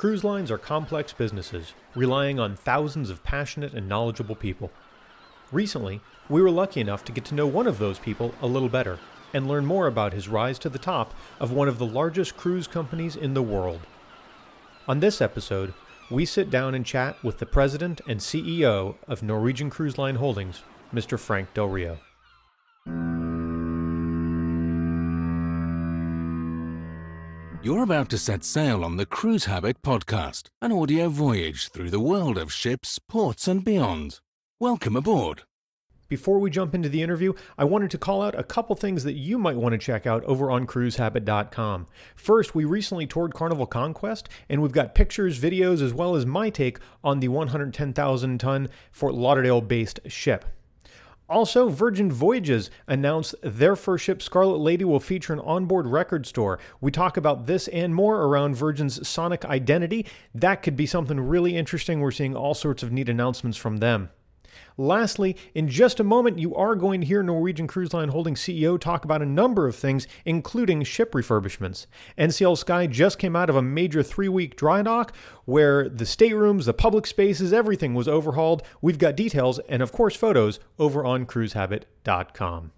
Cruise lines are complex businesses, relying on thousands of passionate and knowledgeable people. Recently, we were lucky enough to get to know one of those people a little better and learn more about his rise to the top of one of the largest cruise companies in the world. On this episode, we sit down and chat with the president and CEO of Norwegian Cruise Line Holdings, Mr. Frank Del Rio. You're about to set sail on the Cruise Habit podcast, an audio voyage through the world of ships, ports, and beyond. Welcome aboard. Before we jump into the interview, I wanted to call out a couple things that you might want to check out over on cruisehabit.com. First, we recently toured Carnival Conquest, and we've got pictures, videos, as well as my take on the 110,000 ton Fort Lauderdale based ship. Also, Virgin Voyages announced their first ship, Scarlet Lady, will feature an onboard record store. We talk about this and more around Virgin's Sonic Identity. That could be something really interesting. We're seeing all sorts of neat announcements from them. Lastly, in just a moment, you are going to hear Norwegian Cruise Line Holding CEO talk about a number of things, including ship refurbishments. NCL Sky just came out of a major three week dry dock where the staterooms, the public spaces, everything was overhauled. We've got details and, of course, photos over on cruisehabit.com.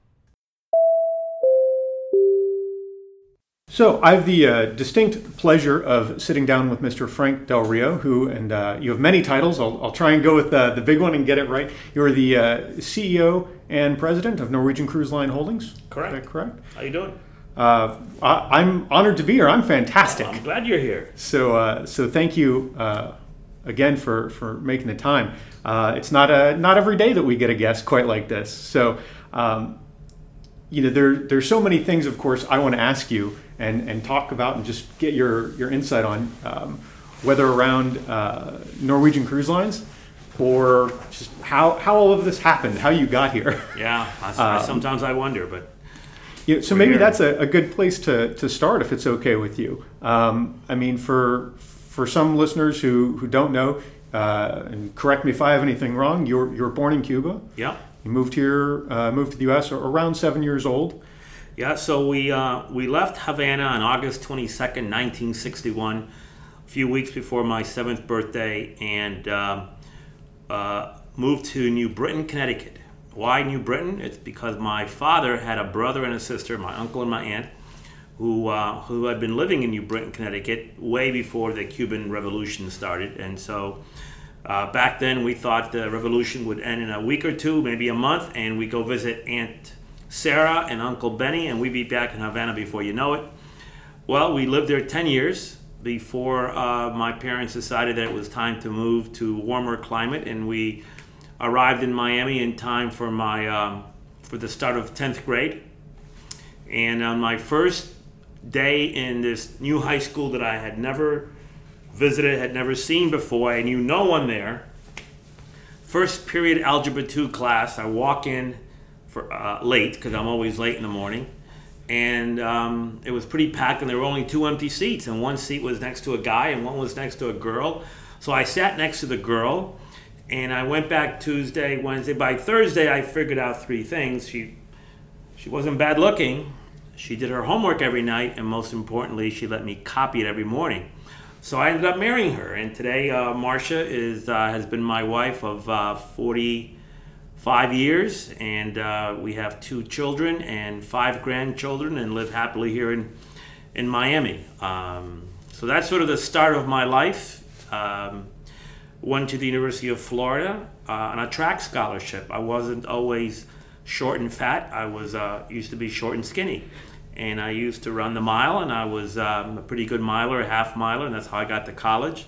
So I have the uh, distinct pleasure of sitting down with Mr. Frank Del Rio, who, and uh, you have many titles. I'll, I'll, try and go with uh, the big one and get it right. You're the uh, CEO and president of Norwegian Cruise Line Holdings. Correct. Is that correct? How you doing? Uh, I, am honored to be here. I'm fantastic. I'm glad you're here. So, uh, so thank you again for, for making the time. it's not a not every day that we get a guest quite like this. So. Um, you know, there, there's so many things, of course, I want to ask you and, and talk about and just get your, your insight on um, whether around uh, Norwegian Cruise Lines or just how, how all of this happened, how you got here. Yeah, I, um, sometimes I wonder, but. Yeah, so maybe here. that's a, a, good place to, to start if it's okay with you. Um, I mean, for, for some listeners who, who don't know, uh, and correct me if I have anything wrong, you were, you were born in Cuba. Yeah. You moved here, uh, moved to the U.S. around seven years old. Yeah, so we uh, we left Havana on August twenty second, nineteen sixty one, a few weeks before my seventh birthday, and uh, uh, moved to New Britain, Connecticut. Why New Britain? It's because my father had a brother and a sister, my uncle and my aunt, who uh, who had been living in New Britain, Connecticut, way before the Cuban Revolution started, and so uh, back then, we thought the revolution would end in a week or two, maybe a month, and we go visit Aunt Sarah and Uncle Benny, and we'd be back in Havana before you know it. Well, we lived there 10 years before uh, my parents decided that it was time to move to warmer climate, and we arrived in Miami in time for my um, for the start of 10th grade. And on my first day in this new high school that I had never visited, had never seen before. I knew no one there. First period algebra 2 class, I walk in for uh, late because I'm always late in the morning. And um, it was pretty packed, and there were only two empty seats. And one seat was next to a guy, and one was next to a girl. So I sat next to the girl, and I went back Tuesday, Wednesday. By Thursday, I figured out three things. She, she wasn't bad looking. She did her homework every night, and most importantly, she let me copy it every morning. So I ended up marrying her, and today uh, Marcia is uh, has been my wife of uh, 45 years, and uh, we have two children and five grandchildren, and live happily here in in Miami. Um, so that's sort of the start of my life. Um, went to the University of Florida uh, on a track scholarship. I wasn't always short and fat. I was uh, used to be short and skinny and I used to run the mile, and I was um, a pretty good miler, a half miler, and that's how I got to college.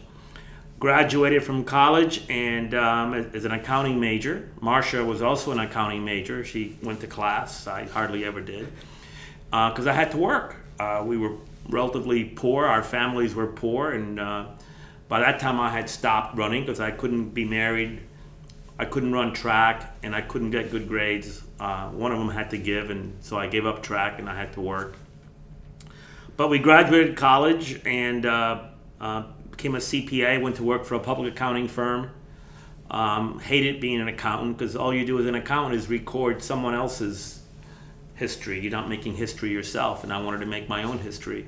Graduated from college and um, as an accounting major. Marcia was also an accounting major. She went to class. I hardly ever did because uh, I had to work. Uh, we were relatively poor. Our families were poor, and uh, by that time I had stopped running because I couldn't be married. I couldn't run track, and I couldn't get good grades uh, one of them had to give, and so I gave up track and I had to work. But we graduated college and uh, uh, became a CPA. Went to work for a public accounting firm. Um, hated being an accountant because all you do as an accountant is record someone else's history. You're not making history yourself, and I wanted to make my own history.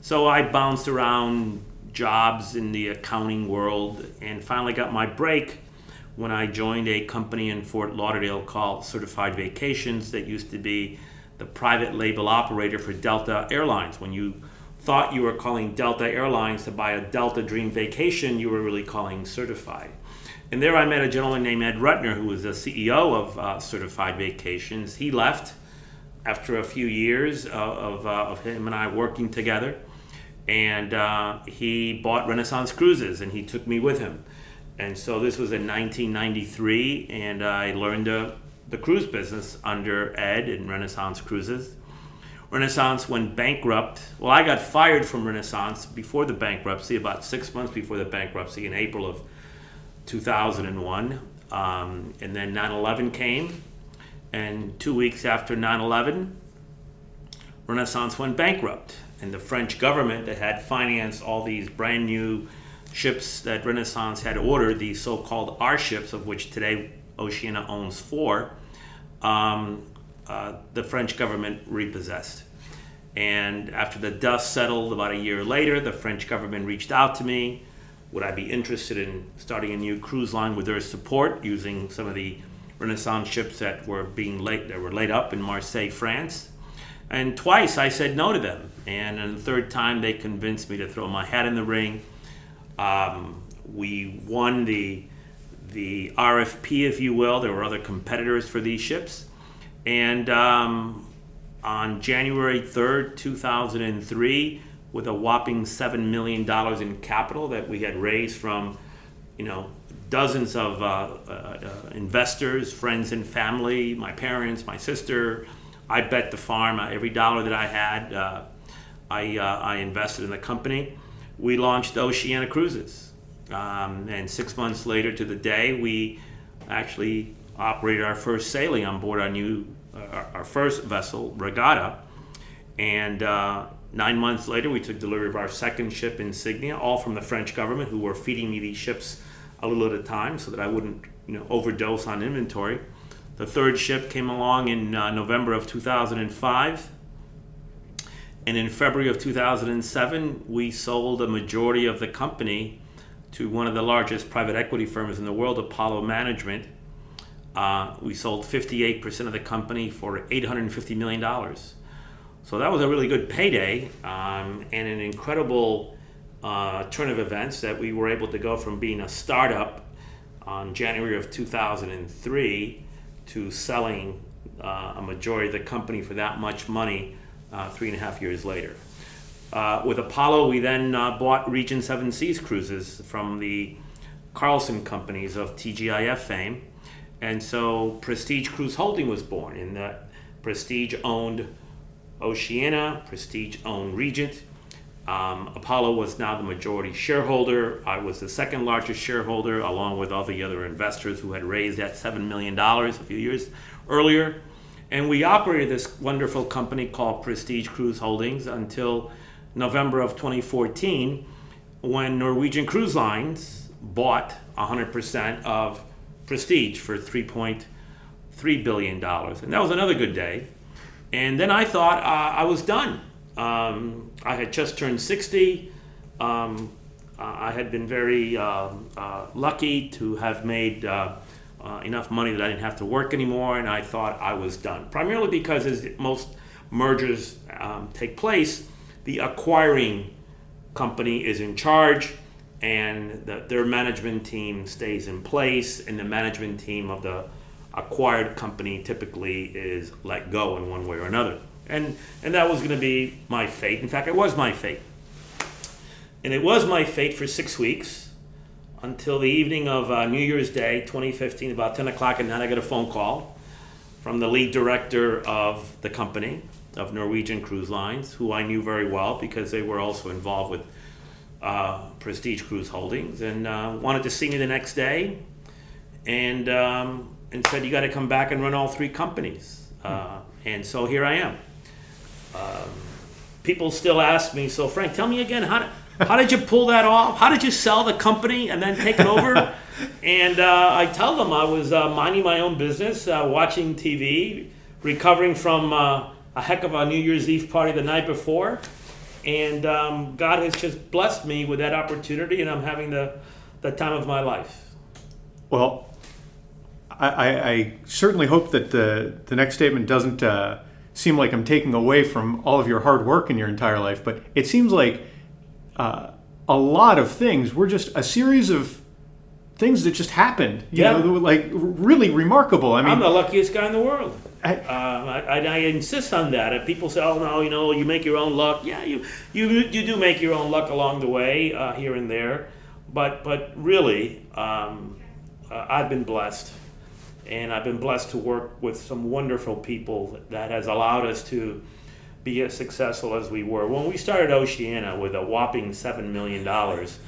So I bounced around jobs in the accounting world and finally got my break when I joined a company in Fort Lauderdale called Certified Vacations that used to be the private label operator for Delta Airlines. When you thought you were calling Delta Airlines to buy a Delta Dream vacation, you were really calling Certified. And there I met a gentleman named Ed Rudner, who was the CEO of uh, Certified Vacations. He left after a few years of, of, uh, of him and I working together. And uh, he bought Renaissance Cruises and he took me with him. And so this was in 1993, and I learned the, the cruise business under Ed and Renaissance Cruises. Renaissance went bankrupt. Well, I got fired from Renaissance before the bankruptcy, about six months before the bankruptcy in April of 2001. Um, and then 9 11 came, and two weeks after 9 11, Renaissance went bankrupt. And the French government that had financed all these brand new ships that Renaissance had ordered, the so called R ships, of which today Oceania owns four, um, uh, the French government repossessed. And after the dust settled about a year later, the French government reached out to me. Would I be interested in starting a new cruise line with their support using some of the Renaissance ships that were being laid that were laid up in Marseille, France. And twice I said no to them, and the third time they convinced me to throw my hat in the ring. Um, we won the the RFP, if you will. There were other competitors for these ships, and um, on January 3rd, 2003, with a whopping $7 million in capital that we had raised from, you know, dozens of uh, uh, uh, investors, friends and family, my parents, my sister. I bet the farm. Uh, every dollar that I had, uh, I, uh, I invested in the company. We launched Oceania Cruises. Um, and six months later to the day, we actually operated our first sailing on board our new, our first vessel, Regatta. And nine months later, we took delivery of our second ship, Insignia, all from the French government, who were feeding me these ships a little at a time so that I wouldn't you know overdose on inventory. The third ship came along in uh, November of 2005. And in February of 2007, we sold a majority of the company to one of the largest private equity firms in the world, Apollo Management. Uh, we sold 58% of the company for $850 million. So that was a really good payday um, and an incredible uh, turn of events that we were able to go from being a startup on January of 2003 to selling uh, a majority of the company for that much money uh, three and a half years later. Uh, with Apollo, we then uh, bought Regent Seven Seas Cruises from the Carlson companies of TGIF fame. And so Prestige Cruise Holding was born, in that Prestige owned Oceania, Prestige owned Regent, um, Apollo was now the majority shareholder. I was the second largest shareholder, along with all the other investors who had raised that $7 million a few years earlier. And we operated this wonderful company called Prestige Cruise Holdings until November of 2014, when Norwegian Cruise Lines bought 100% of Prestige for $3.3 billion. And that was another good day. And then I thought uh, I was done. Um, I had just turned 60. Um, I had been very uh, uh, lucky to have made uh, enough money that I didn't have to work anymore, and I thought I was done. Primarily because, as most mergers um, take place, the acquiring company is in charge, and the, their management team stays in place, and the management team of the acquired company typically is let go in one way or another and and that was going to be my fate. In fact, it was my fate, and it was my fate for six weeks until the evening of uh, New Year's Day, 2015, about 10 o'clock at night. I got a phone call from the lead director of the company of Norwegian Cruise Lines, who I knew very well because they were also involved with uh, Prestige Cruise Holdings, and uh, wanted to see me the next day, and um, and said you got to come back and run all three companies. Uh, and so here I am. Um, people still ask me, so Frank, tell me again, how did, how did you pull that off? How did you sell the company and then take it over? and uh, I tell them I was uh, minding my own business, uh, watching TV, recovering from uh, a heck of a New Year's Eve party the night before. and um, God has just blessed me with that opportunity, and I'm having the the time of my life. Well, I, I, certainly hope that the the next statement doesn't uh, seem like I'm taking away from all of your hard work in your entire life, but it seems like uh, a lot of things were just a series of things that just happened. You Yeah. know, like really remarkable. I mean, I'm the luckiest guy in the world. I- Um, I, I, I insist on that. If people say, "Oh no, you know, you make your own luck," yeah, you you you do make your own luck along the way, uh, here and there, but but really, um, uh, I've been blessed, and I've been blessed to work with some wonderful people that has allowed us to be as successful as we were. When we started Oceania with a whopping seven million dollars,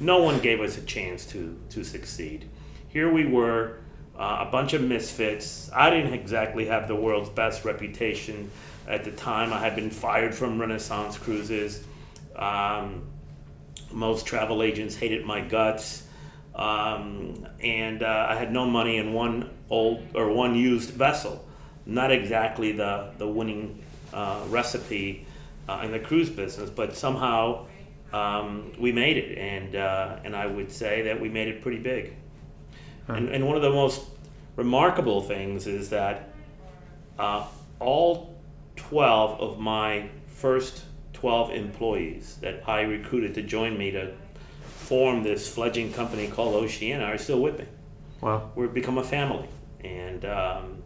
no one gave us a chance to to succeed. Here we were, uh, a bunch of misfits. I didn't exactly have the world's best reputation at the time. I had been fired from Renaissance Cruises. Um, most travel agents hated my guts, um, and uh, I had no money in one old or one used vessel. Not exactly the the winning uh, recipe uh, in the cruise business, but somehow um, we made it, and uh, and I would say that we made it pretty big. And, and one of the most remarkable things is that uh, all 12 of my first 12 employees that I recruited to join me to form this fledgling company called Oceania are still with me. wow. We've become a family, and um,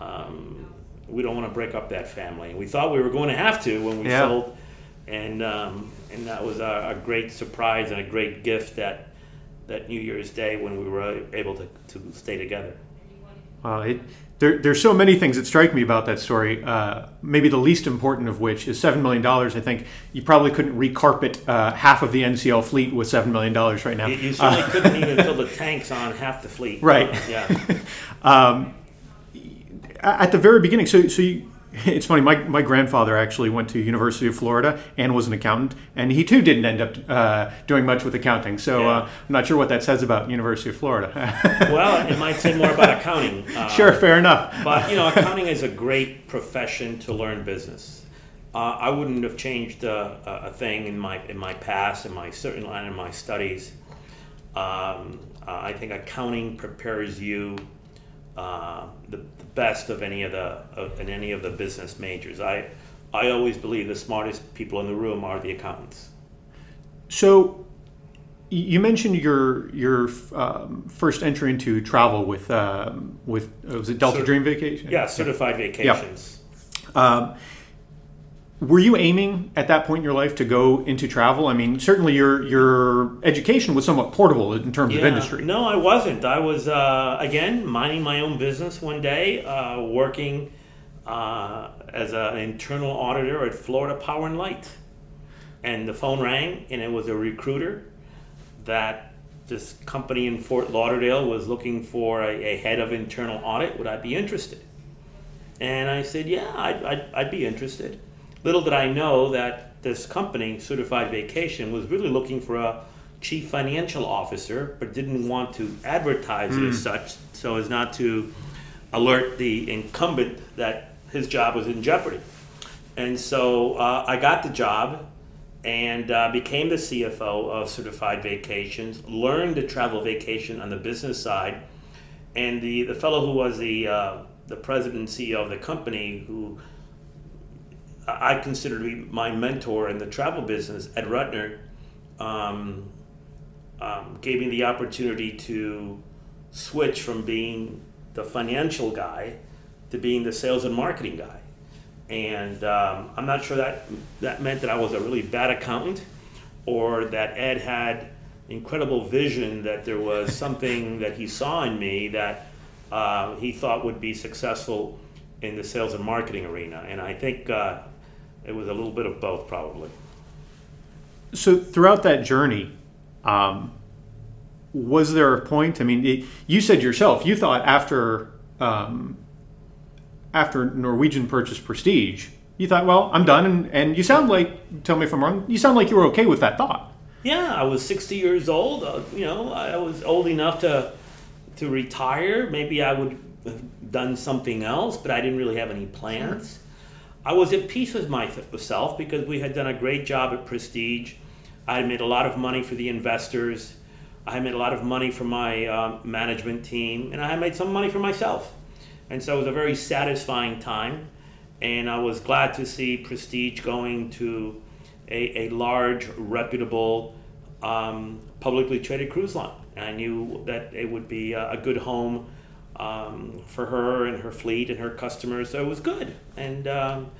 um, we don't want to break up that family. We thought we were going to have to when we Yeah. sold, and um, and that was a, a great surprise and a great gift that that New Year's Day when we were able to, to stay together. Wow, it, there, there's so many things that strike me about that story. Uh, maybe the least important of which is seven million dollars. I think you probably couldn't recarpet uh, half of the NCL fleet with seven million dollars right now. You, you certainly couldn't even fill the tanks on half the fleet. Right. Uh, yeah. Um, at the very beginning, so so you, it's funny. My, my grandfather actually went to University of Florida and was an accountant, and he too didn't end up uh, doing much with accounting. So Yeah. uh, I'm not sure what that says about University of Florida. Well, it might say more about accounting. Uh, sure, fair enough. But you know, accounting is a great profession to learn business. Uh, I wouldn't have changed uh, a, a thing in my in my past, in my certain line in my studies. Um, uh, I think accounting prepares you uh, the, the best of any of the of, in any of the business majors. I I always believe the smartest people in the room are the accountants. So, you mentioned your your um, first entry into travel with um, with uh, was it Delta Cer- Dream Vacation? Yeah, certified vacations. Um, were you aiming at that point in your life to go into travel? I mean, certainly your your education was somewhat portable in terms of industry. No, I wasn't. I was uh, again minding my own business one day, uh, working uh, as an internal auditor at Florida Power and Light, and the phone rang, and it was a recruiter that this company in Fort Lauderdale was looking for a, a head of internal audit. Would I be interested? And I said, yeah, I'd, I'd, I'd be interested. Little did I know that this company, Certified Vacation, was really looking for a chief financial officer, but didn't want to advertise it as such so as not to alert the incumbent that his job was in jeopardy. And so uh, I got the job and uh, became the CFO of Certified Vacations, learned to travel vacation on the business side. And the, the fellow who was the, uh, the president and CEO of the company, who I consider to be my mentor in the travel business, Ed Rudner, um, um, gave me the opportunity to switch from being the financial guy to being the sales and marketing guy. And um, I'm not sure that that meant that I was a really bad accountant or that Ed had incredible vision that there was something that he saw in me that uh, he thought would be successful in the sales and marketing arena. And I think uh, it was a little bit of both, probably. So throughout that journey, um, was there a point? I mean, it, you said yourself you thought after um, after Norwegian purchased Prestige, you thought, well, I'm done, and, and you sound like tell me if I'm wrong. You sound like you were okay with that thought. Yeah, I was 60 years old. Uh, you know, I was old enough to to retire. Maybe I would have done something else, but I didn't really have any plans. I was at peace with myself because we had done a great job at Prestige. I had made a lot of money for the investors. I had made a lot of money for my uh, management team, and I had made some money for myself. And so it was a very satisfying time. And I was glad to see Prestige going to a, a large, reputable, um, publicly traded cruise line. And I knew that it would be a, a good home um, for her and her fleet and her customers. So it was good. And um,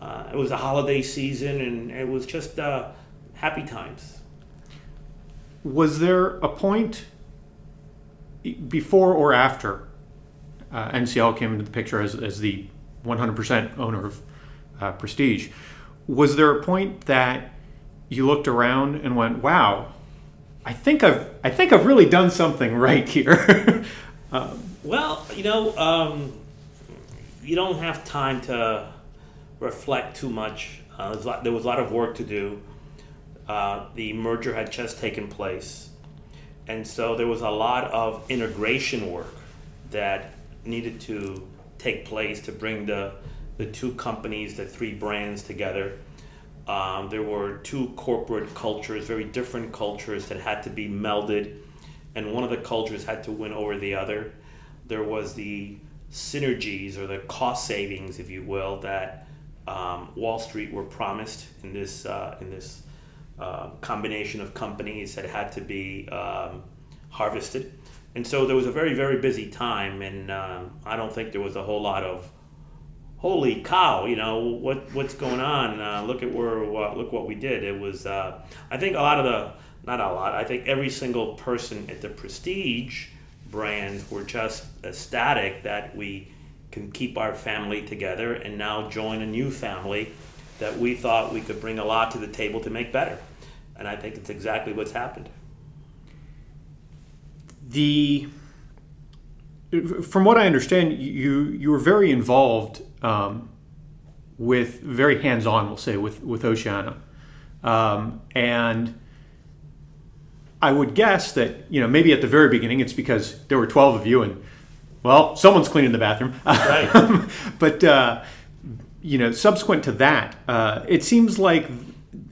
uh, it was a holiday season, and it was just uh, happy times. Was there a point before or after uh, NCL came into the picture as, as the 100% owner of uh, Prestige? Was there a point that you looked around and went, "Wow, I think I've I think I've really done something right here"? um, well, you know, um, you don't have time to reflect too much. Uh, there was a lot of work to do. Uh, the merger had just taken place, and so there was a lot of integration work that needed to take place to bring the the two companies, the three brands together. Um, there were two corporate cultures, very different cultures that had to be melded, and one of the cultures had to win over the other. There was the synergies or the cost savings, if you will, that um, Wall Street were promised in this uh, in this uh, combination of companies that had to be um, harvested. And so there was a very very busy time, and um, I don't think there was a whole lot of holy cow, you know what what's going on? Uh, look at where look what we did. It was uh, I think a lot of the not a lot. I think every single person at the Prestige brands were just ecstatic that we can keep our family together and now join a new family that we thought we could bring a lot to the table to make better. And I think it's exactly what's happened. The from what I understand, you you were very involved um, with very hands on, we'll say, with with Oceania, um, and I would guess that you know maybe at the very beginning it's because there were twelve of you and well someone's cleaning the bathroom, right. but uh, you know subsequent to that, uh, it seems like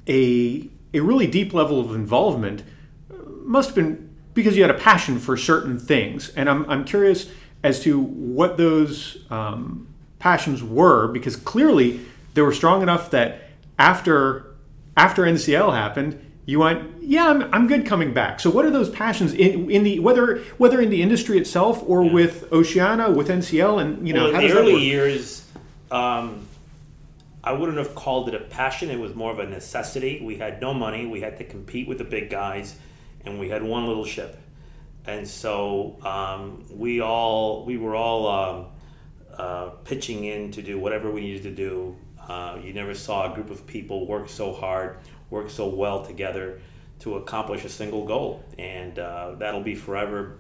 a a really deep level of involvement must have been because you had a passion for certain things. And I'm, I'm curious as to what those um, passions were, because clearly they were strong enough that after after NCL happened, you went, yeah, I'm, I'm good coming back. So what are those passions in, in the whether whether in the industry itself or yeah. with Oceania, with NCL, and you know, well, in the early years. Um, I wouldn't have called it a passion. It was more of a necessity. We had no money. We had to compete with the big guys and we had one little ship, and so um, we all we were all um, uh, pitching in to do whatever we needed to do. Uh, you never saw a group of people work so hard, work so well together to accomplish a single goal, and uh, that'll be forever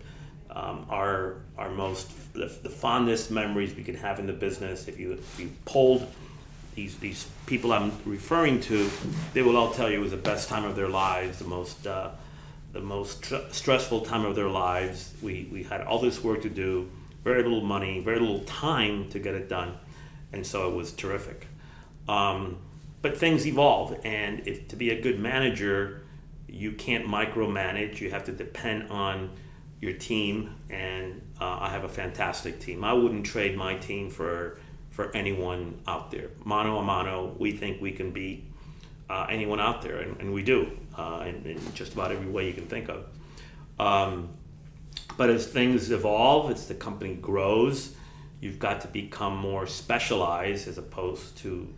um, our our most the, the, fondest memories we can have in the business. If you if you polled these these people I'm referring to, they will all tell you it was the best time of their lives, the most uh, the most tr- stressful time of their lives. We, we had all this work to do, very little money, very little time to get it done, and so it was terrific. Um, but things evolve, and if to be a good manager, you can't micromanage. You have to depend on your team, and uh, I have a fantastic team. I wouldn't trade my team for for anyone out there. Mano a mano, we think we can beat uh, anyone out there, and, and we do uh, in, in, just about every way you can think of. Um, but as things evolve, as the company grows, you've got to become more specialized as opposed to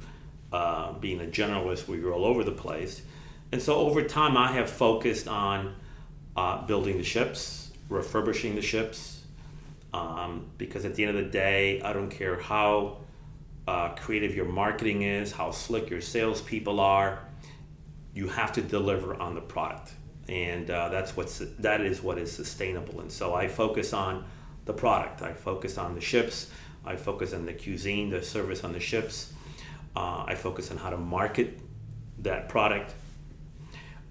uh, being a generalist where you're all over the place. And so over time, I have focused on uh, building the ships, refurbishing the ships, um, because at the end of the day, I don't care how uh, creative your marketing is, how slick your salespeople are you have to deliver on the product. And uh, that's what's that is what is sustainable. And so i focus on the product. I focus on the ships. I focus on the cuisine the service on the ships uh, i focus on how to market that product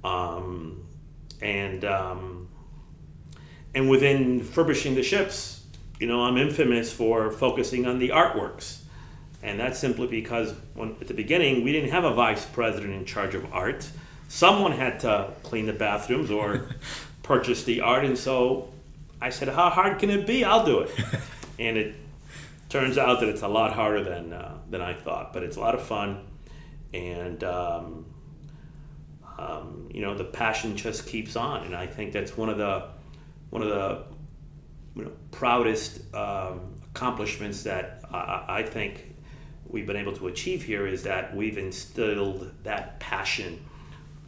um, and um, and within furbishing the ships you know i'm infamous for focusing on the artworks And that's simply because when, at the beginning, we didn't have a vice president in charge of art. Someone had to clean the bathrooms or purchase the art. And so I said, How hard can it be? I'll do it. and it turns out that it's a lot harder than, uh, than I thought, but it's a lot of fun. And, um, um, you know, the passion just keeps on. And I think that's one of the, one of the you know, proudest um, accomplishments that I, I think we've been able to achieve here is that we've instilled that passion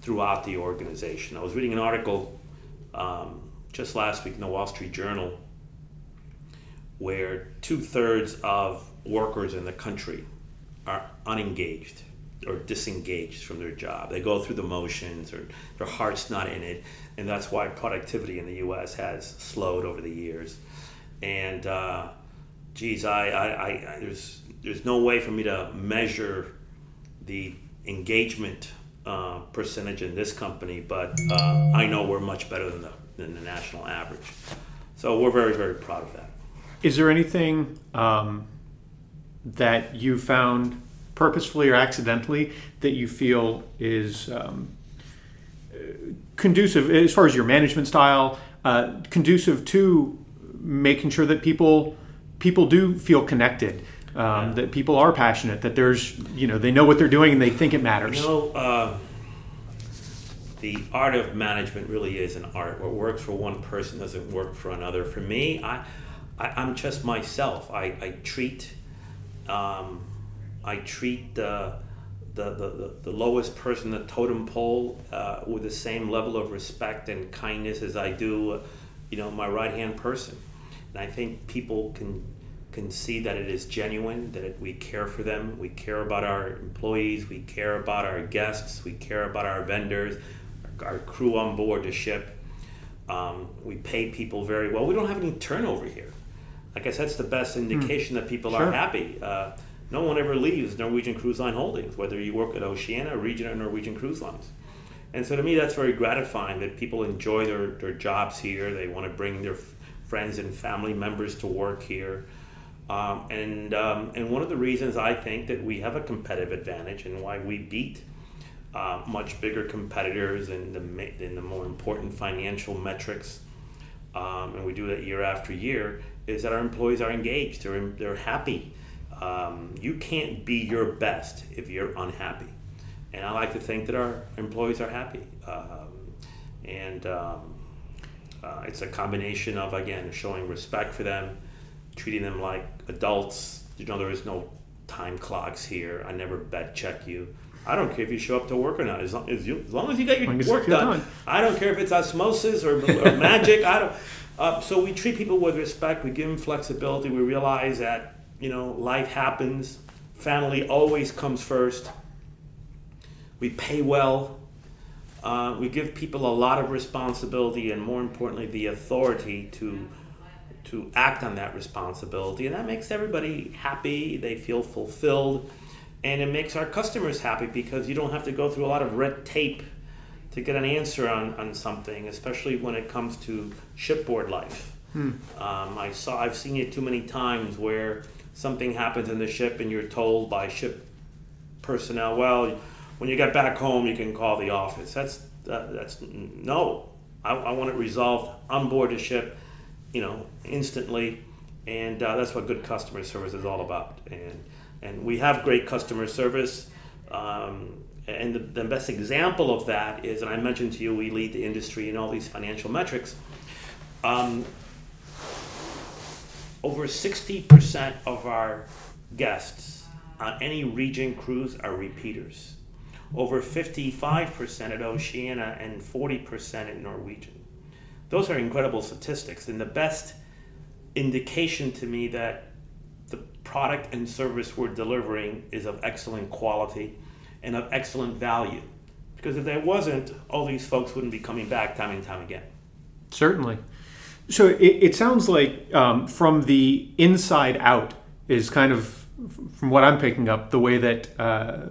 throughout the organization. I was reading an article um, just last week in the Wall Street Journal where two thirds of workers in the country are unengaged or disengaged from their job. They go through the motions or their heart's not in it. And that's why productivity in the US has slowed over the years. And uh, geez, I, I, I, there's there's no way for me to measure the engagement uh, percentage in this company, but uh, I know we're much better than the than the national average. So we're very very proud of that. Is there anything um, that you found purposefully or accidentally that you feel is um, conducive as far as your management style, uh, conducive to making sure that people people do feel connected um, yeah. that people are passionate, that there's, you know, they know what they're doing and they think it matters. You know, uh, the art of management really is an art. What works for one person doesn't work for another. For me, I, I am just myself. I, I treat, um, I treat the, the, the, the lowest person, the totem pole, uh, with the same level of respect and kindness as I do, you know, my right hand person. And I think people can can see that it is genuine, that it, we care for them, we care about our employees, we care about our guests, we care about our vendors, our, our crew on board the ship. Um, we pay people very well. We don't have any turnover here. I guess that's the best indication mm. that people sure. are happy. Uh, no one ever leaves Norwegian Cruise Line Holdings, whether you work at Oceania, Regent, or Norwegian Cruise Lines. And so to me, that's very gratifying that people enjoy their, their jobs here. They want to bring their f- friends and family members to work here. Um, and, um, and one of the reasons I think that we have a competitive advantage and why we beat uh, much bigger competitors in the, in the more important financial metrics, um, and we do that year after year, is that our employees are engaged, they're, they're happy. Um, you can't be your best if you're unhappy. And I like to think that our employees are happy. Um, and um, uh, it's a combination of, again, showing respect for them treating them like adults. You know, there is no time clocks here. I never bet check you. I don't care if you show up to work or not. As long as you, as, long as you get your work done, done, I don't care if it's osmosis or, or magic. I don't. Uh, so we treat people with respect. We give them flexibility. We realize that you know life happens. Family always comes first. We pay well. Uh, we give people a lot of responsibility and, more importantly, the authority to to act on that responsibility. And that makes everybody happy, they feel fulfilled, and it makes our customers happy because you don't have to go through a lot of red tape to get an answer on, on something, especially when it comes to shipboard life. Hmm. Um, I saw, I've seen it too many times where something happens in the ship and you're told by ship personnel, well, when you get back home, you can call the office. That's uh, that's no. I, I want it resolved on board the ship you know, instantly, and uh, that's what good customer service is all about. And and we have great customer service. Um, and the, the, best example of that is, and I mentioned to you, we lead the industry in all these financial metrics. Um, over 60% of our guests on any Regent cruise are repeaters. Over 55% at Oceania and 40% at Norwegian those are incredible statistics and the best indication to me that the product and service we're delivering is of excellent quality and of excellent value. Because if there wasn't, all these folks wouldn't be coming back time and time again. Certainly. So it, it sounds like um, from the inside out is kind of, from what I'm picking up, the way that uh,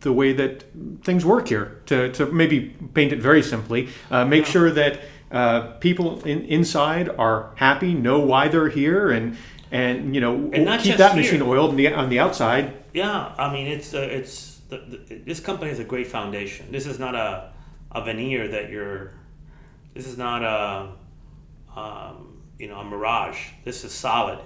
the way that things work here. To, to maybe paint it very simply, uh, make yeah. sure that uh, people in, inside are happy, know why they're here, and and you know And keep that here. machine oiled on the, on the outside. Yeah, I mean it's uh, it's the, the, this company has a great foundation. This is not a a veneer that you're. This is not a um, you know a mirage. This is solid,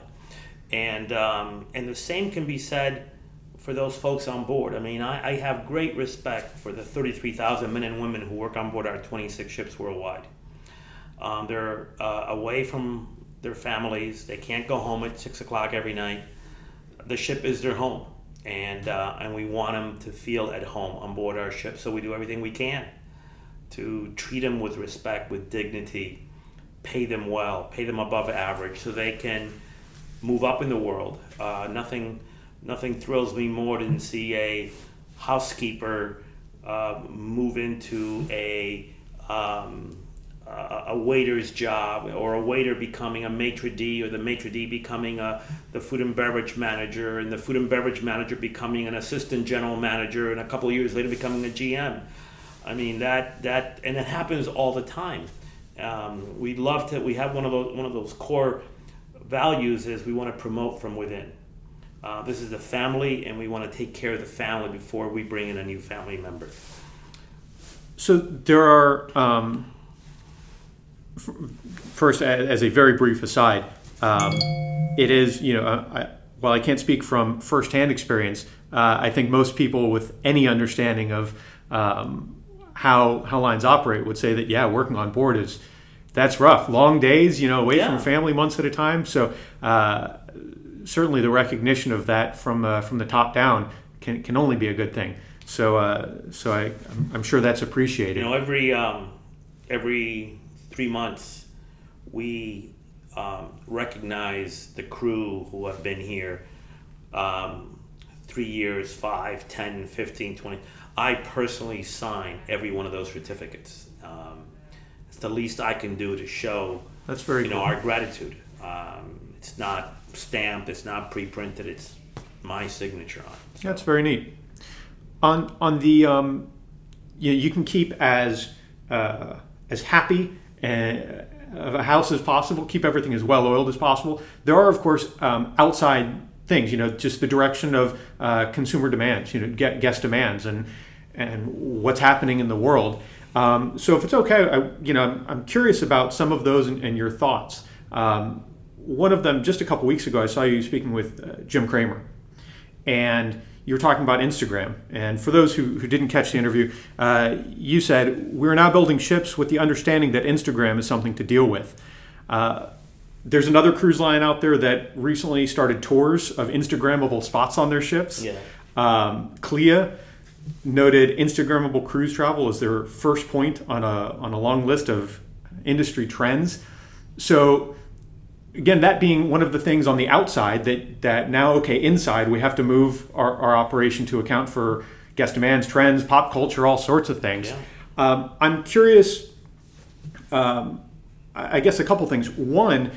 and um, and the same can be said for those folks on board. I mean, I, I have great respect for the thirty three thousand men and women who work on board our twenty six ships worldwide. Um, they're uh, away from their families. They can't go home at six o'clock every night. The ship is their home, and uh, and we want them to feel at home on board our ship. So we do everything we can to treat them with respect, with dignity, pay them well, pay them above average, so they can move up in the world. Uh, nothing, nothing thrills me more than see a housekeeper uh, move into a um, a waiter's job, or a waiter becoming a maitre d, or the maitre d becoming a the food and beverage manager, and the food and beverage manager becoming an assistant general manager, and a couple of years later becoming a GM. I mean that that and it happens all the time. Um, we love to. We have one of those one of those core values is we want to promote from within. Uh, this is the family, and we want to take care of the family before we bring in a new family member. So there are, um, first, as a very brief aside, um, it is, you know, uh, I, while I can't speak from firsthand experience, uh, I think most people with any understanding of um, how how lines operate would say that yeah, working on board is that's rough. Long days, you know, away from family months at a time. So uh, certainly the recognition of that from uh, from the top down can, can only be a good thing. So uh, so I I'm, I'm sure that's appreciated. You know, every um, every three months, we um, recognize the crew who have been here um, three years, five, 10, 15, 20. I personally sign every one of those certificates. Um, it's the least I can do to show That's very you know cool. our gratitude. Um, it's not stamped, it's not pre-printed, it's my signature on it. So- That's very neat. On on the um, you, you can keep as uh, as happy and of a house as possible. Keep everything as well oiled as possible. There are of course um, outside things. You know, just the direction of uh, consumer demands. You know, guest demands and and what's happening in the world. Um, so if it's okay, I, you know, I'm, I'm curious about some of those and, and your thoughts. Um, one of them, just a couple weeks ago, I saw you speaking with uh, Jim Cramer and you were talking about Instagram. And for those who, who didn't catch the interview, uh, you said, We're now building ships with the understanding that Instagram is something to deal with. Uh, there's another cruise line out there that recently started tours of Instagrammable spots on their ships. Yeah. Um, CLIA noted Instagrammable cruise travel as their first point on a, on a long list of industry trends. So, again, that being one of the things on the outside that, that now, okay, inside, we have to move our, our operation to account for guest demands, trends, pop culture, all sorts of things. Yeah. Um, I'm curious, um, I guess a couple things. One,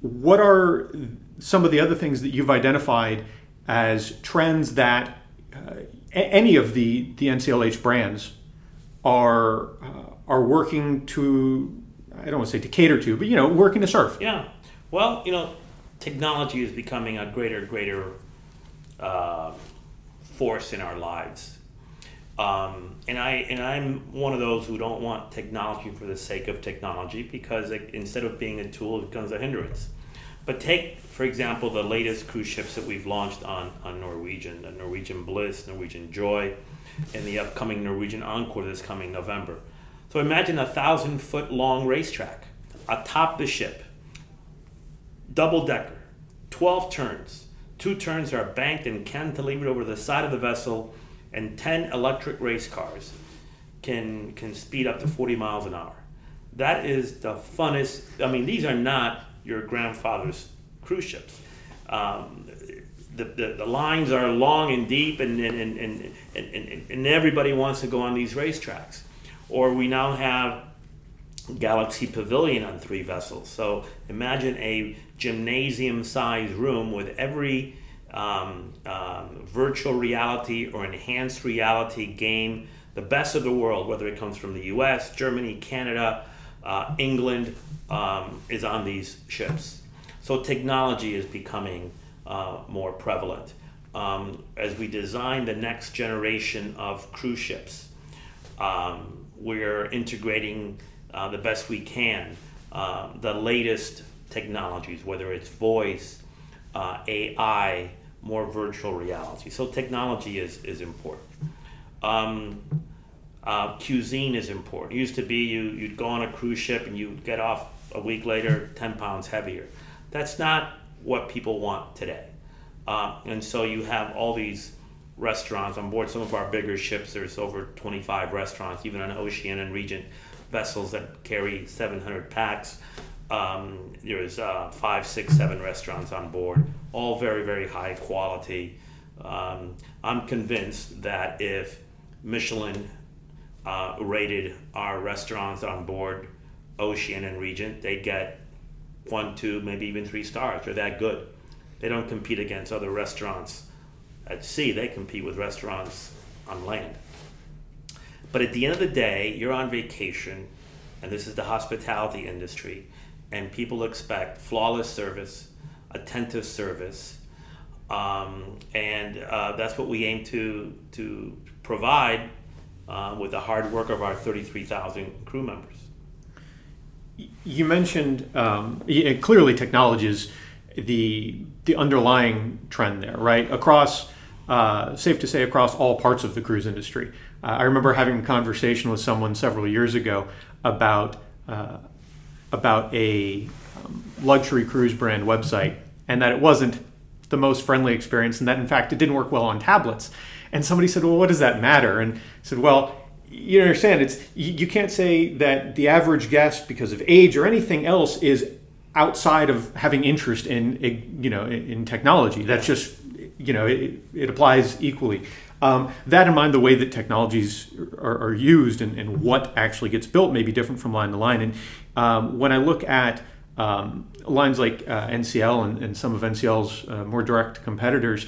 what are some of the other things that you've identified as trends that uh, any of the, the NCLH brands are uh, are working to I don't want to say to cater to, but you know, working to serve. Yeah. Well, you know, technology is becoming a greater, greater uh, force in our lives. Um, and I and I'm one of those who don't want technology for the sake of technology because it, instead of being a tool, it becomes a hindrance. But take, for example, the latest cruise ships that we've launched on, on Norwegian, the Norwegian Bliss, Norwegian Joy, and the upcoming Norwegian Encore this coming November. So imagine a thousand foot long racetrack atop the ship, double decker, 12 turns. Two turns are banked and cantilevered over the side of the vessel, and 10 electric race cars can, can speed up to 40 miles an hour. That is the funnest. I mean, these are not your grandfather's cruise ships. Um, the, the, the lines are long and deep, and, and, and, and, and, and everybody wants to go on these racetracks. Or we now have Galaxy Pavilion on three vessels. So imagine a gymnasium sized room with every um, um, virtual reality or enhanced reality game, the best of the world, whether it comes from the US, Germany, Canada, uh, England, um, is on these ships. So technology is becoming uh, more prevalent. Um, as we design the next generation of cruise ships, um, we're integrating uh, the best we can uh, the latest technologies, whether it's voice, uh, AI, more virtual reality. So technology is, is important. Um, uh, cuisine is important. It used to be you, you'd go on a cruise ship and you'd get off a week later 10 pounds heavier. That's not what people want today. Uh, and so you have all these restaurants on board some of our bigger ships. There's over 25 restaurants, even on Ocean and Regent vessels that carry 700 packs. Um, there's uh, five, six, seven restaurants on board, all very, very high quality. Um, I'm convinced that if Michelin uh, rated our restaurants on board Oceania and Regent, they'd get one, two, maybe even three stars. They're that good. They don't compete against other restaurants at sea, they compete with restaurants on land. But at the end of the day, you're on vacation, and this is the hospitality industry, and people expect flawless service, attentive service, um, and uh, that's what we aim to to provide uh, with the hard work of our 33,000 crew members. You mentioned um, clearly technology is the the underlying trend there, right? Across, uh, safe to say, across all parts of the cruise industry. Uh, I remember having a conversation with someone several years ago about uh, about a um, luxury cruise brand website, and that it wasn't the most friendly experience, and that in fact it didn't work well on tablets. And somebody said, "Well, what does that matter?" And I said, "Well." You understand, it's you can't say that the average guest, because of age or anything else, is outside of having interest in you know in technology. That's just you know it, it applies equally. Um, that in mind, the way that technologies are, are used and, and, what actually gets built may be different from line to line. And um, when I look at um, lines like uh, NCL and, and, some of NCL's uh, more direct competitors,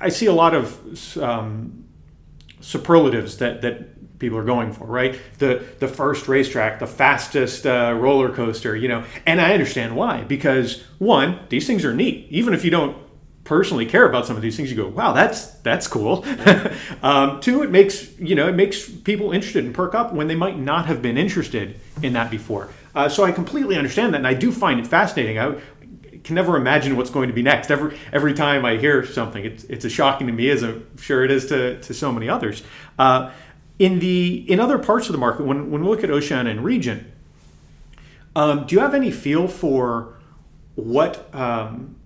I see a lot of um, superlatives that that people are going for, right? The the first racetrack, the fastest uh, roller coaster, you know. And I understand why because one, these things are neat. Even if you don't personally care about some of these things, you go, "Wow, that's that's cool." um, two, it makes you know it makes people interested and perk up when they might not have been interested in that before. Uh, so I completely understand that, and I do find it fascinating. I can never imagine what's going to be next. Every every time I hear something, it's it's as shocking to me as I'm sure it is to to so many others. Uh, in the in other parts of the market, when, when we look at Oceania and Regent, um, do you have any feel for what um,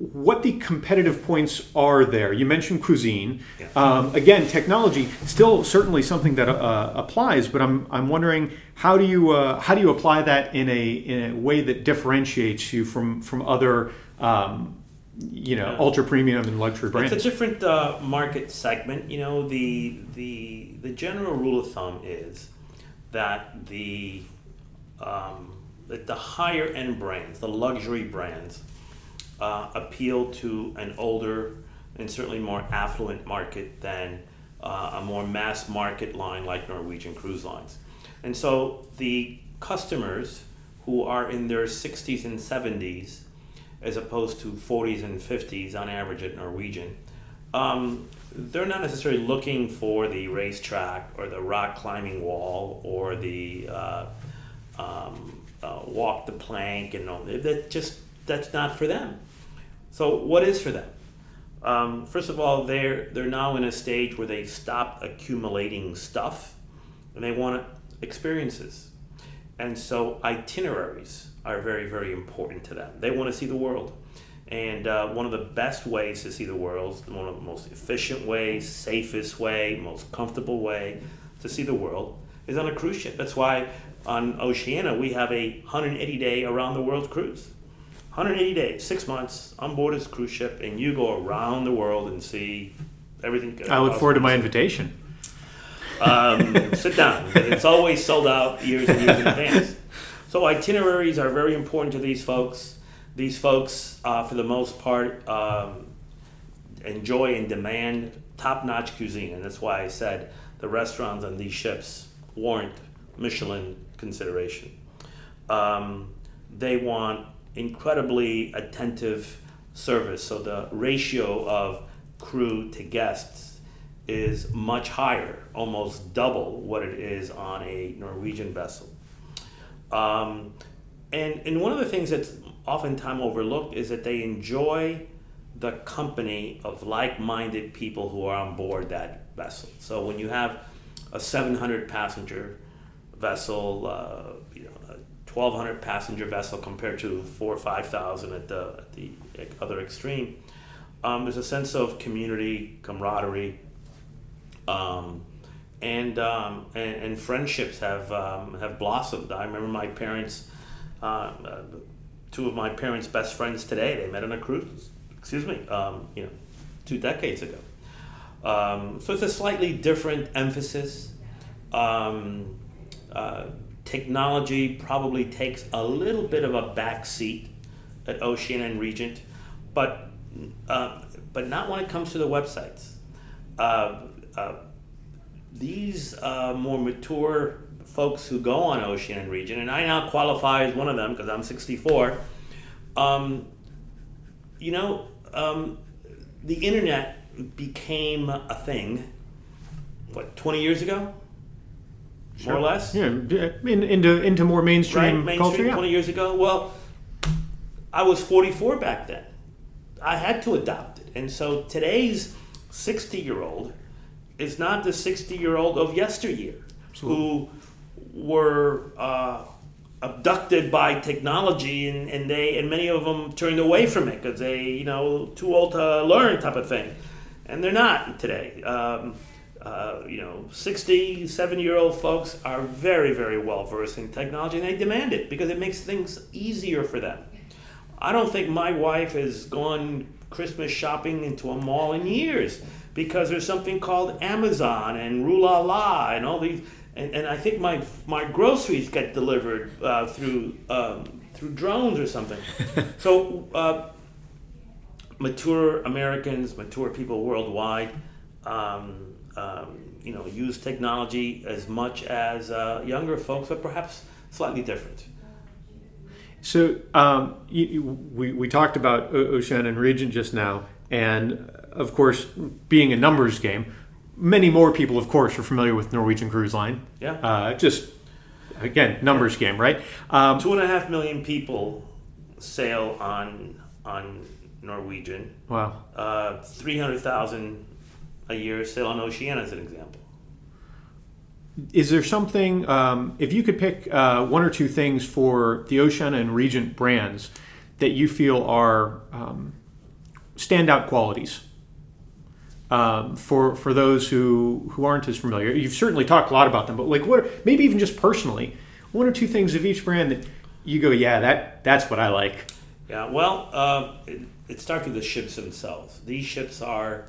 what the competitive points are there? You mentioned cuisine. Yeah. Um, again, technology still certainly something that uh, applies, but I'm I'm wondering how do you uh, how do you apply that in a in a way that differentiates you from from other um, you know, yeah. ultra premium and luxury brands. It's a different uh, market segment. You know, the the the general rule of thumb is that the um, that the higher end brands, the luxury brands, uh, appeal to an older and certainly more affluent market than uh, a more mass market line like Norwegian Cruise Lines. And so the customers who are in their 60s and 70s as opposed to 40s and 50s on average at Norwegian. Um, they're not necessarily looking for the racetrack or the rock climbing wall or the uh, um, uh, walk the plank and all that. Just that's not for them. So what is for them? Um, first of all, they're they're now in a stage where they've stopped accumulating stuff, and they want experiences, and so itineraries are very, very important to them. They want to see the world. And uh, one of the best ways to see the world, one of the most efficient ways, safest way, most comfortable way to see the world is on a cruise ship. That's why on Oceania we have a 180 day around the world cruise. 180 days, six months on board this cruise ship, and you go around the world and see everything. I look forward to my invitation. Um, sit down. It's always sold out years and years in advance. So itineraries are very important to these folks. These folks, uh, for the most part, um, enjoy and demand top-notch cuisine, and that's why I said the restaurants on these ships warrant Michelin consideration. Um, they want incredibly attentive service. So the ratio of crew to guests is much higher, almost double what it is on a Norwegian vessel. Um, and, and one of the things that's oftentimes overlooked is that they enjoy the company of like-minded people who are on board that vessel. So when you have a 700 passenger vessel, uh, 1,200 passenger vessel compared to four or 5,000 at the, at the other extreme, um, there's a sense of community, camaraderie, um, and, um, and, and friendships have um, have blossomed. I remember my parents, uh, uh, two of my parents' best friends today. They met on a cruise. Excuse me, um, you know, two decades ago. Um, so it's a slightly different emphasis. Uh, technology probably takes a little bit of a back seat at Oceania and Regent, but uh, but not when it comes to the websites. Uh, uh these uh, more mature folks who go on Oceania and Regent, and I now qualify as one of them because I'm 64. Um, you know, um, the internet became a thing. What 20 years ago? Sure. More or less. Yeah, in, into into more mainstream, right? mainstream culture. Yeah. 20 years ago. Well, I was 44 back then. I had to adopt it, and so today's 60 year old is not the 60 year old of yesteryear Absolutely. who were uh, abducted by technology and, and they and many of them turned away from it because they you know too old to learn type of thing and they're not today um, uh, you know 60 70 year old folks are very very well versed in technology and they demand it because it makes things easier for them i don't think my wife has gone christmas shopping into a mall in years because there's something called Amazon and Rula La and all these. And, and I think my my groceries get delivered uh, through um, through drones or something. so uh, mature Americans, mature people worldwide, um, um, you know, use technology as much as uh, younger folks, but perhaps slightly different. So um, you, you, we, we talked about Oceania and Regent just now, and of course, being a numbers game, many more people, of course, are familiar with Norwegian Cruise Line. Yeah. Uh, just again, numbers yeah. game, right? Um, Two and a half million people sail on on Norwegian. Wow. Uh, Three hundred thousand a year sail on Oceania, as an example. Is there something, um, if you could pick uh, one or two things for the Oceania and Regent brands that you feel are um, standout qualities um, for for those who who aren't as familiar. You've certainly talked a lot about them, but like what maybe even just personally, one or two things of each brand that you go, yeah, that that's what I like. Yeah, well, uh, it, it starts with the ships themselves. These ships are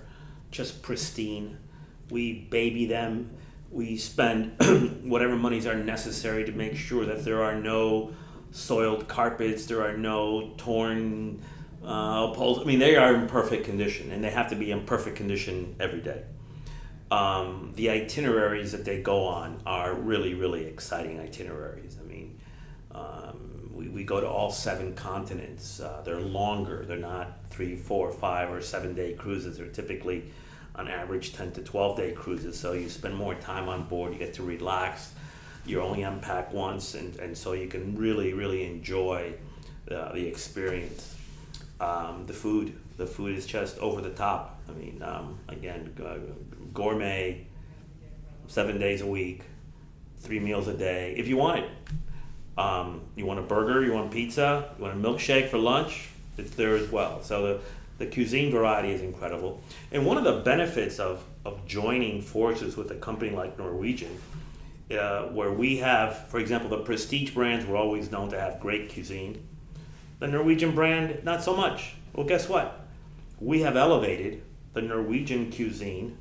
just pristine. We baby them. We spend whatever monies are necessary to make sure that there are no soiled carpets, there are no torn uh, poles. I mean, they are in perfect condition, and they have to be in perfect condition every day. Um, the itineraries that they go on are really, really exciting itineraries. I mean, um, we, we go to all seven continents. Uh, they're longer. They're not three, four, five, or seven day cruises. They're typically, on average, 10 to 12 day cruises. So you spend more time on board. You get to relax. You're only unpack once, and, and so you can really, really enjoy uh, the experience. Um, the food, the food is just over the top. I mean, um, again, gourmet, seven days a week, three meals a day. If you want it, um, you want a burger, you want pizza, you want a milkshake for lunch, it's there as well. So the the cuisine variety is incredible. And one of the benefits of, of joining forces with a company like Norwegian, uh, where we have, for example, the prestige brands were always known to have great cuisine. The Norwegian brand, not so much. Well, guess what? We have elevated the Norwegian cuisine,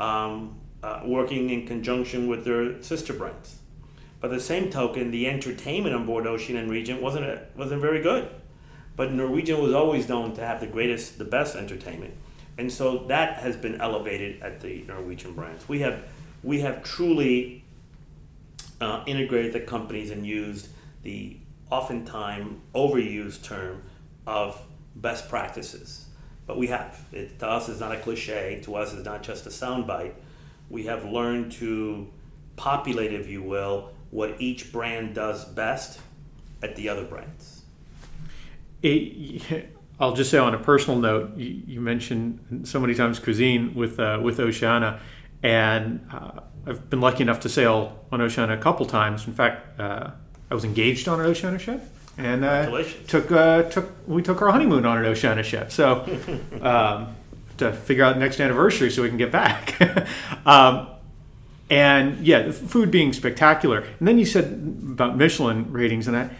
um, uh, working in conjunction with their sister brands. By the same token, the entertainment on board Oceania and Regent wasn't a, wasn't very good, but Norwegian was always known to have the greatest, the best entertainment, and so that has been elevated at the Norwegian brands. We have we have truly uh, integrated the companies and used the oftentimes overused term of best practices. But we have. It, to us, it's not a cliche. To us, it's not just a soundbite. We have learned to populate, if you will, what each brand does best at the other brands. It, I'll just say on a personal note, you, you mentioned so many times cuisine with uh, with Oceania, and uh, I've been lucky enough to sail on Oceania a couple times. In fact, uh, I was engaged on an Oceania ship, and uh, took uh, took we took our honeymoon on an Oceania ship. So um, to figure out the next anniversary so we can get back. um, and yeah, the food being spectacular. And then you said about Michelin ratings and that.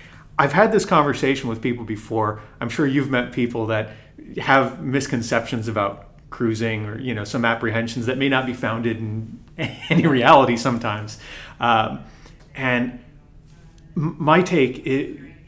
I've had this conversation with people before. I'm sure you've met people that have misconceptions about cruising or you know some apprehensions that may not be founded in any reality sometimes. Um, and my take,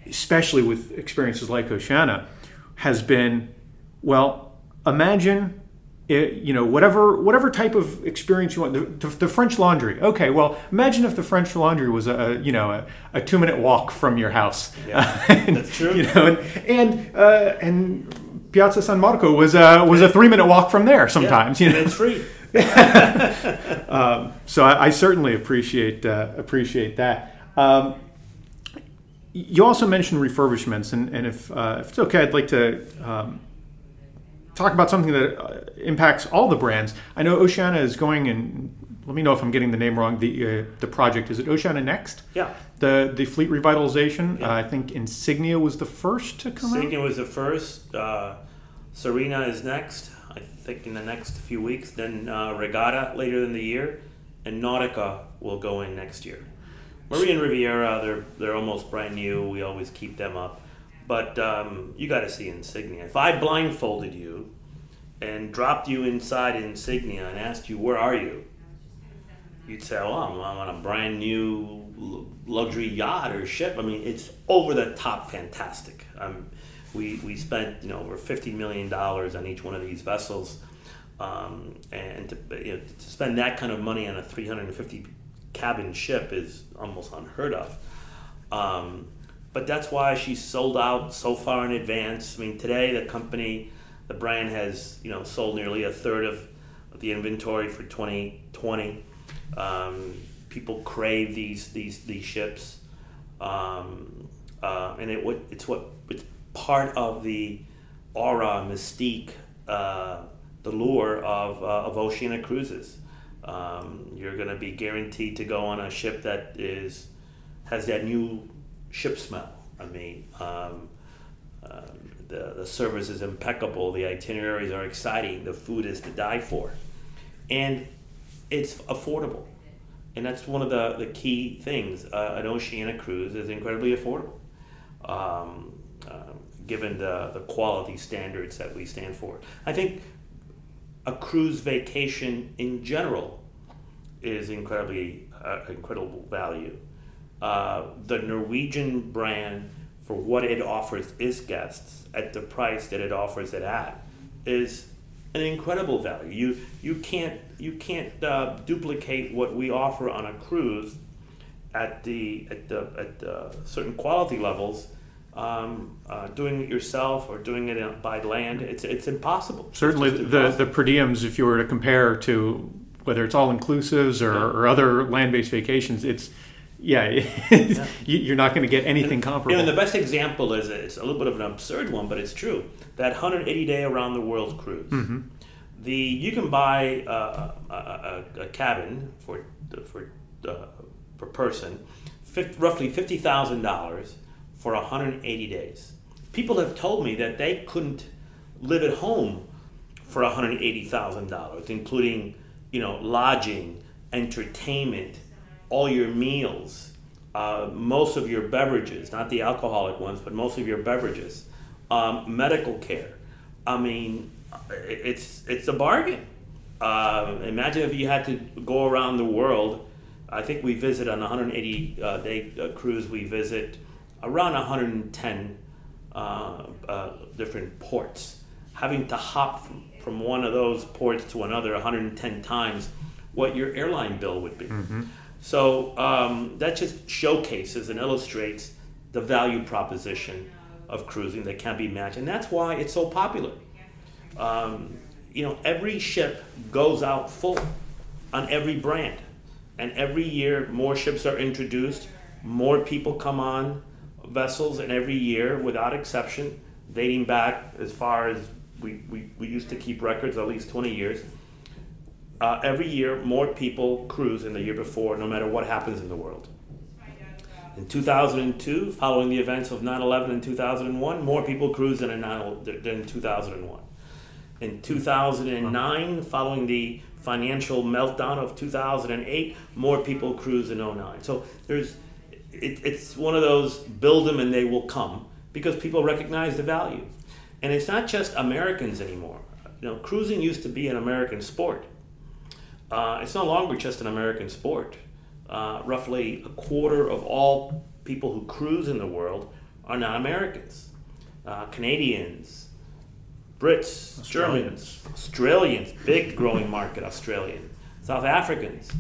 especially with experiences like Oceania, has been, well, imagine it, you know whatever whatever type of experience you want the, the, the, french laundry. Okay well imagine if the french laundry was a, you know a, a, two minute walk from your house. Yeah, and, that's true. you know and and, uh, and piazza san marco was a was a three minute walk from there sometimes yeah, you know? it's free. Um, so I, I, certainly appreciate uh, appreciate that. Um, you also mentioned refurbishments and, and if, uh, if it's okay i'd like to um, talk about something that uh, impacts all the brands. I know Oceania is going and let me know if I'm getting the name wrong. The uh, the project is it Oceania Next? Yeah. The the fleet revitalization. Yeah. Uh, I think Insignia was the first to come Insignia out. was the first. Uh, Sirena is next. I think in the next few weeks. Then uh, Regatta later in the year, and Nautica will go in next year. Marina and Riviera, they're they're almost brand new. We always keep them up. But um, you got to see Insignia. If I blindfolded you and dropped you inside Insignia and asked you, where are you? You'd say, oh, I'm, on a brand new luxury yacht or ship. I mean, it's over the top fantastic. Um, we, we spent you know over $50 million on each one of these vessels. Um, and to, you know, to spend that kind of money on a 350 cabin ship is almost unheard of. Um, but that's why she's sold out so far in advance. I mean, today the company, the brand has you know sold nearly a third of, the inventory for 2020. Um, people crave these these these ships, um, uh, and it it's what it's part of the aura, mystique, uh, the lure of uh, of Oceania cruises. Um, you're going to be guaranteed to go on a ship that is has that new ship smell. I mean, um, um, the, the service is impeccable, the itineraries are exciting, the food is to die for. And it's affordable. And that's one of the, the key things. Uh, an Oceania cruise is incredibly affordable, um, uh, given the, the quality standards that we stand for. I think a cruise vacation in general is incredibly uh, incredible value uh, the Norwegian brand for what it offers its guests at the price that it offers it at is an incredible value. You you can't you can't uh, duplicate what we offer on a cruise at the at the at the certain quality levels. Um, uh, doing it yourself or doing it by land, it's it's impossible. Certainly, it's the the per diems, if you were to compare to whether it's all inclusives or, yeah. or other land based vacations, it's yeah, yeah. you're not going to get anything comparable. You know, and the best example is it's a little bit of an absurd one, but it's true. That 180 day around the world cruise. Mm-hmm. The you can buy uh, a, a, a, cabin for for uh, per person, 50, roughly fifty thousand dollars for 180 days. People have told me that they couldn't live at home for 180 thousand dollars, including you know lodging, entertainment all your meals, uh, most of your beverages, not the alcoholic ones, but most of your beverages, um, medical care. I mean, it's it's a bargain. Uh, imagine if you had to go around the world. I think we visit on a 180 uh, day uh, cruise. We visit around 110 uh, uh, different ports. Having to hop from, from one of those ports to another 110 times, what your airline bill would be. Mm-hmm. So um, that just showcases and illustrates the value proposition of cruising that can be matched, and that's why it's so popular. Um, you know, every ship goes out full on every brand, and every year more ships are introduced, more people come on vessels, and every year, without exception, dating back as far as we, we, we used to keep records at least 20 years. Uh, every year, more people cruise than the year before, no matter what happens in the world. In 2002, following the events of 9 11 and 2001, more people cruised than in, 9, than 2001. In 2009, following the financial meltdown of 2008, more people cruised in 09. So there's, it, it's one of those build them and they will come because people recognize the value. And it's not just Americans anymore. You know, cruising used to be an American sport. Uh, it's no longer just an American sport. Uh, roughly a quarter of all people who cruise in the world are not Americans. Uh, Canadians, Brits, Australians. Germans, Australians, big growing market, Australian, South Africans,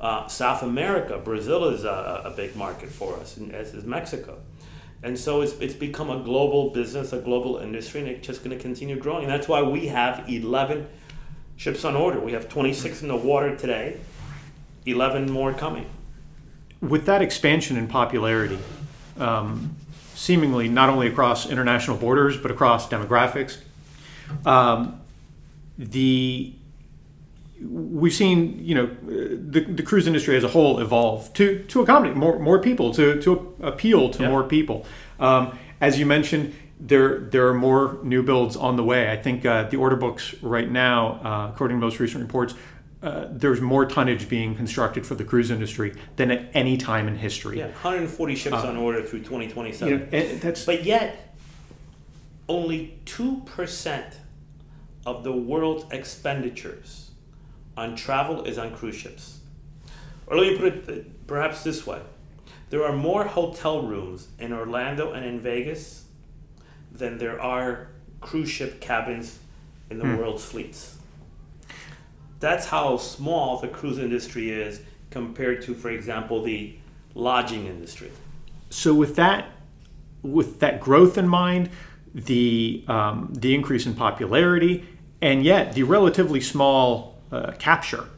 uh, South America, Brazil is a, a, big market for us, as is Mexico. And so it's, it's become a global business, a global industry, and it's just going to continue growing. And that's why we have 11 ships on order. We have 26 in the water today, 11 more coming. With that expansion in popularity, um, seemingly not only across international borders but across demographics, um, the we've seen you know the, the cruise industry as a whole evolve to to accommodate more more people to to appeal to yeah. more people. Um, as you mentioned, there there are more new builds on the way. I think uh, the order books right now, uh, according to most recent reports, uh, there's more tonnage being constructed for the cruise industry than at any time in history. Yeah, 140 ships uh, on order through 2027. You know, that's, but yet, only two percent of the world's expenditures on travel is on cruise ships. Or let me put it perhaps this way: there are more hotel rooms in Orlando and in Vegas than there are cruise ship cabins in the hmm. world's fleets. That's how small the cruise industry is compared to, for example, the lodging industry. So with that, with that growth in mind, the um, the increase in popularity, and yet the relatively small uh, capture.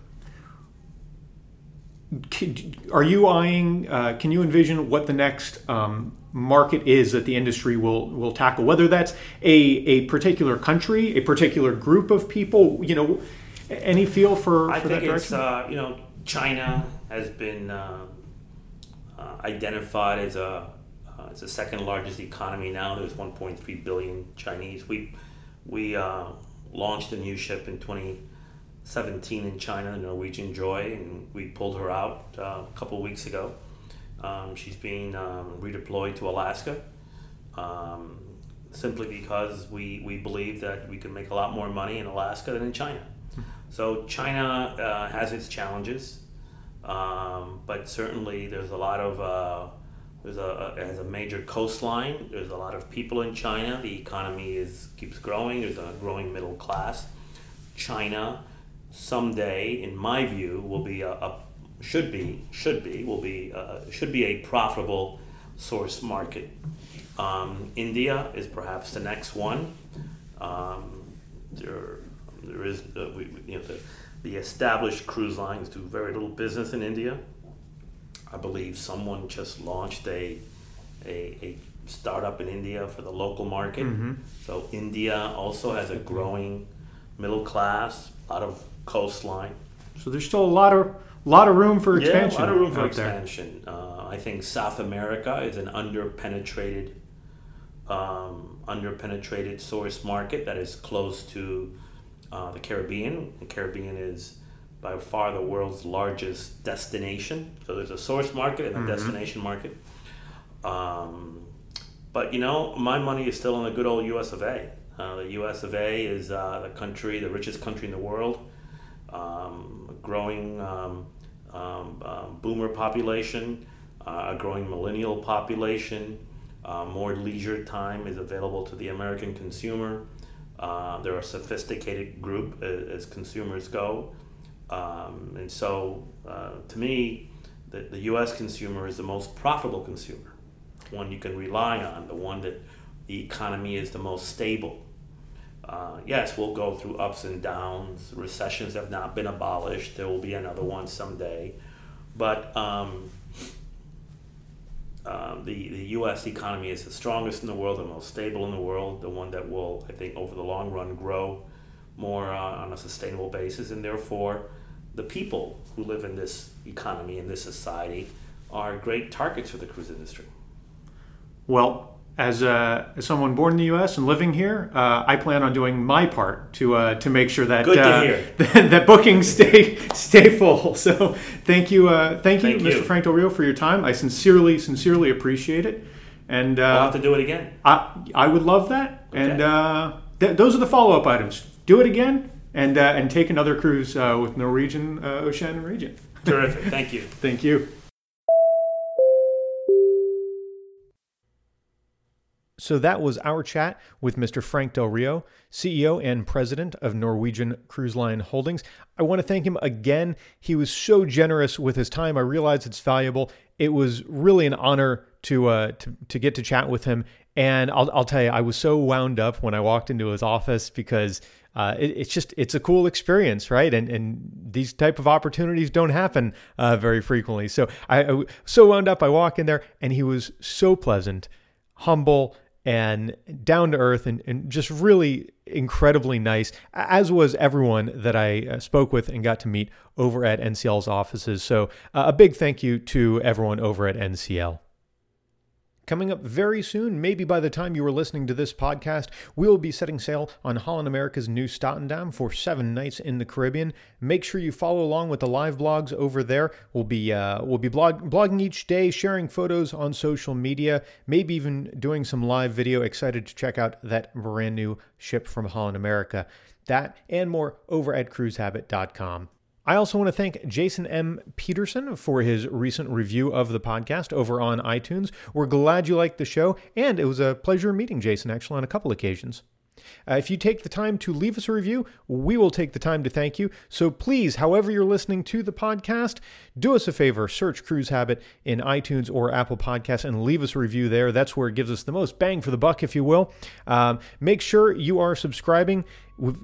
Are you eyeing? Uh, can you envision what the next um, market is that the industry will will tackle? Whether that's a, a particular country a particular group of people you know any feel for, I for think it's uh, you know China has been uh, uh, identified as a uh, as the second largest economy now. There's 1.3 billion Chinese. We we uh, launched a new ship in 2017 in China the Norwegian Joy and we pulled her out uh, a couple weeks ago um, she's being um, redeployed to Alaska um, simply because we, we believe that we can make a lot more money in Alaska than in China. So China uh, has its challenges, um, but certainly there's a lot of uh, there's a, a, has a major coastline. There's a lot of people in China. The economy is keeps growing. There's a growing middle class. China someday, in my view, will be a, a should be should be will be uh, should be a profitable source market. Um, India is perhaps the next one. Um, there, there is uh, we, you know the, the established cruise lines do very little business in India. I believe someone just launched a a, a startup in India for the local market. Mm-hmm. So India also has a growing middle class, a lot of coastline. So there's still a lot of lot of room for expansion. Yeah, a lot of room for expansion. Uh, I think South America is an underpenetrated, um, underpenetrated source market that is close to uh, the Caribbean. The Caribbean is by far the world's largest destination. So there's a source market and a mm-hmm. destination market. Um, but you know, my money is still in the good old U.S. of A. Uh, the U.S. of A. is uh, the country, the richest country in the world, um, growing um, um, um, boomer population, uh, a growing millennial population. Uh, more leisure time is available to the American consumer. Uh, they're a sophisticated group as, as consumers go. Um, and so, to me, the, the U.S. consumer is the most profitable consumer. one you can rely on, the one that the economy is the most stable. Uh, yes, we'll go through ups and downs. Recessions have not been abolished. There will be another one someday. But um, uh, the, the U.S. economy is the strongest in the world, the most stable in the world, the one that will, I think, over the long run grow more uh, on a sustainable basis. And therefore, the people who live in this economy, in this society, are great targets for the cruise industry. Well, as, uh, as someone born in the U.S. and living here, uh, I plan on doing my part to uh, to make sure that uh, that, that bookings stay stay full. So thank you, uh, thank you, Thank Mr. you. Frank Del Rio, for your time. I sincerely, sincerely appreciate it, and We'll uh, have to do it again. I I would love that. And Okay. uh, th- those are the follow up items. Do it again, and uh, and take another cruise uh, with Norwegian uh, Oceania and Regent. Terrific. Thank you. Thank you. So that was our chat with Mr. Frank Del Rio, CEO and president of Norwegian Cruise Line Holdings. I want to thank him again. He was so generous with his time. I realize it's valuable. It was really an honor to uh, to, to get to chat with him. And I'll, I'll tell you, I was so wound up when I walked into his office because uh, it, it's just it's a cool experience, right? And and these type of opportunities don't happen uh, very frequently. So I, I so wound up. I walk in there, and he was so pleasant, humble, and down to earth, and, and just really incredibly nice. As was everyone that I uh, spoke with and got to meet over at NCL's offices. So uh, a big thank you to everyone over at NCL. Coming up very soon, maybe by the time you are listening to this podcast, we will be setting sail on Holland America's Nieuw Statendam for seven nights in the Caribbean. Make sure you follow along with the live blogs over there. We'll be uh, we'll be blog- blogging each day, sharing photos on social media, maybe even doing some live video. Excited to check out that brand new ship from Holland America. That and more over at cruisehabit.com. I also want to thank Jason M. Peterson for his recent review of the podcast over on iTunes. We're glad you liked the show, and it was a pleasure meeting Jason actually on a couple occasions. Uh, if you take the time to leave us a review, we will take the time to thank you. So please, however you're listening to the podcast, do us a favor, search Cruise Habit in iTunes or Apple Podcasts and leave us a review there. That's where it gives us the most bang for the buck, if you will. Um, make sure you are subscribing.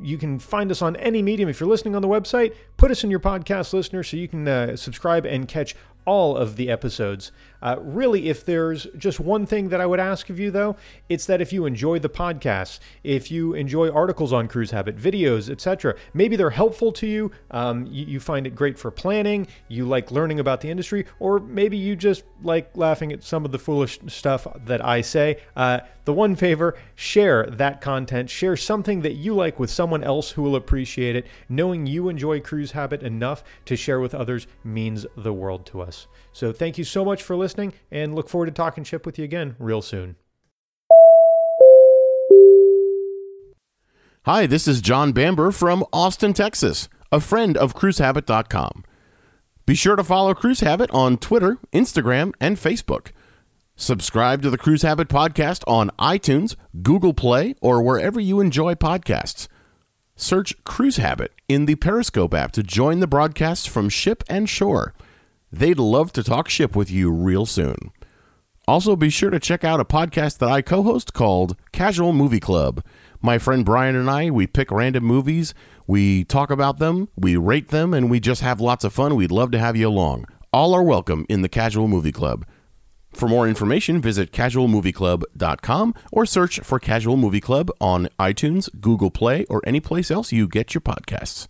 You can find us on any medium. If you're listening on the website, put us in your podcast listener so you can uh, subscribe and catch all of the episodes. Uh, really, if there's just one thing that I would ask of you, though, it's that if you enjoy the podcast, if you enjoy articles on cruise habit, videos, etc., maybe they're helpful to you, um, you, you find it great for planning, you like learning about the industry, or maybe you just like laughing at some of the foolish stuff that I say. Uh, the one favor, share that content, share something that you like with someone else who will appreciate it. Knowing you enjoy cruise habit enough to share with others means the world to us. So thank you so much for listening and look forward to talking ship with you again real soon. Hi, this is John Bamber from Austin, Texas, a friend of cruisehabit.com. Be sure to follow Cruise Habit on Twitter, Instagram, and Facebook. Subscribe to the Cruise Habit podcast on iTunes, Google Play, or wherever you enjoy podcasts. Search Cruise Habit in the Periscope app to join the broadcasts from ship and shore. They'd love to talk ship with you real soon. Also, be sure to check out a podcast that I co host called Casual Movie Club. My friend Brian and I, we pick random movies, we talk about them, we rate them, and we just have lots of fun. We'd love to have you along. All are welcome in the Casual Movie Club. For more information, visit casualmovieclub.com or search for Casual Movie Club on iTunes, Google Play, or any place else you get your podcasts.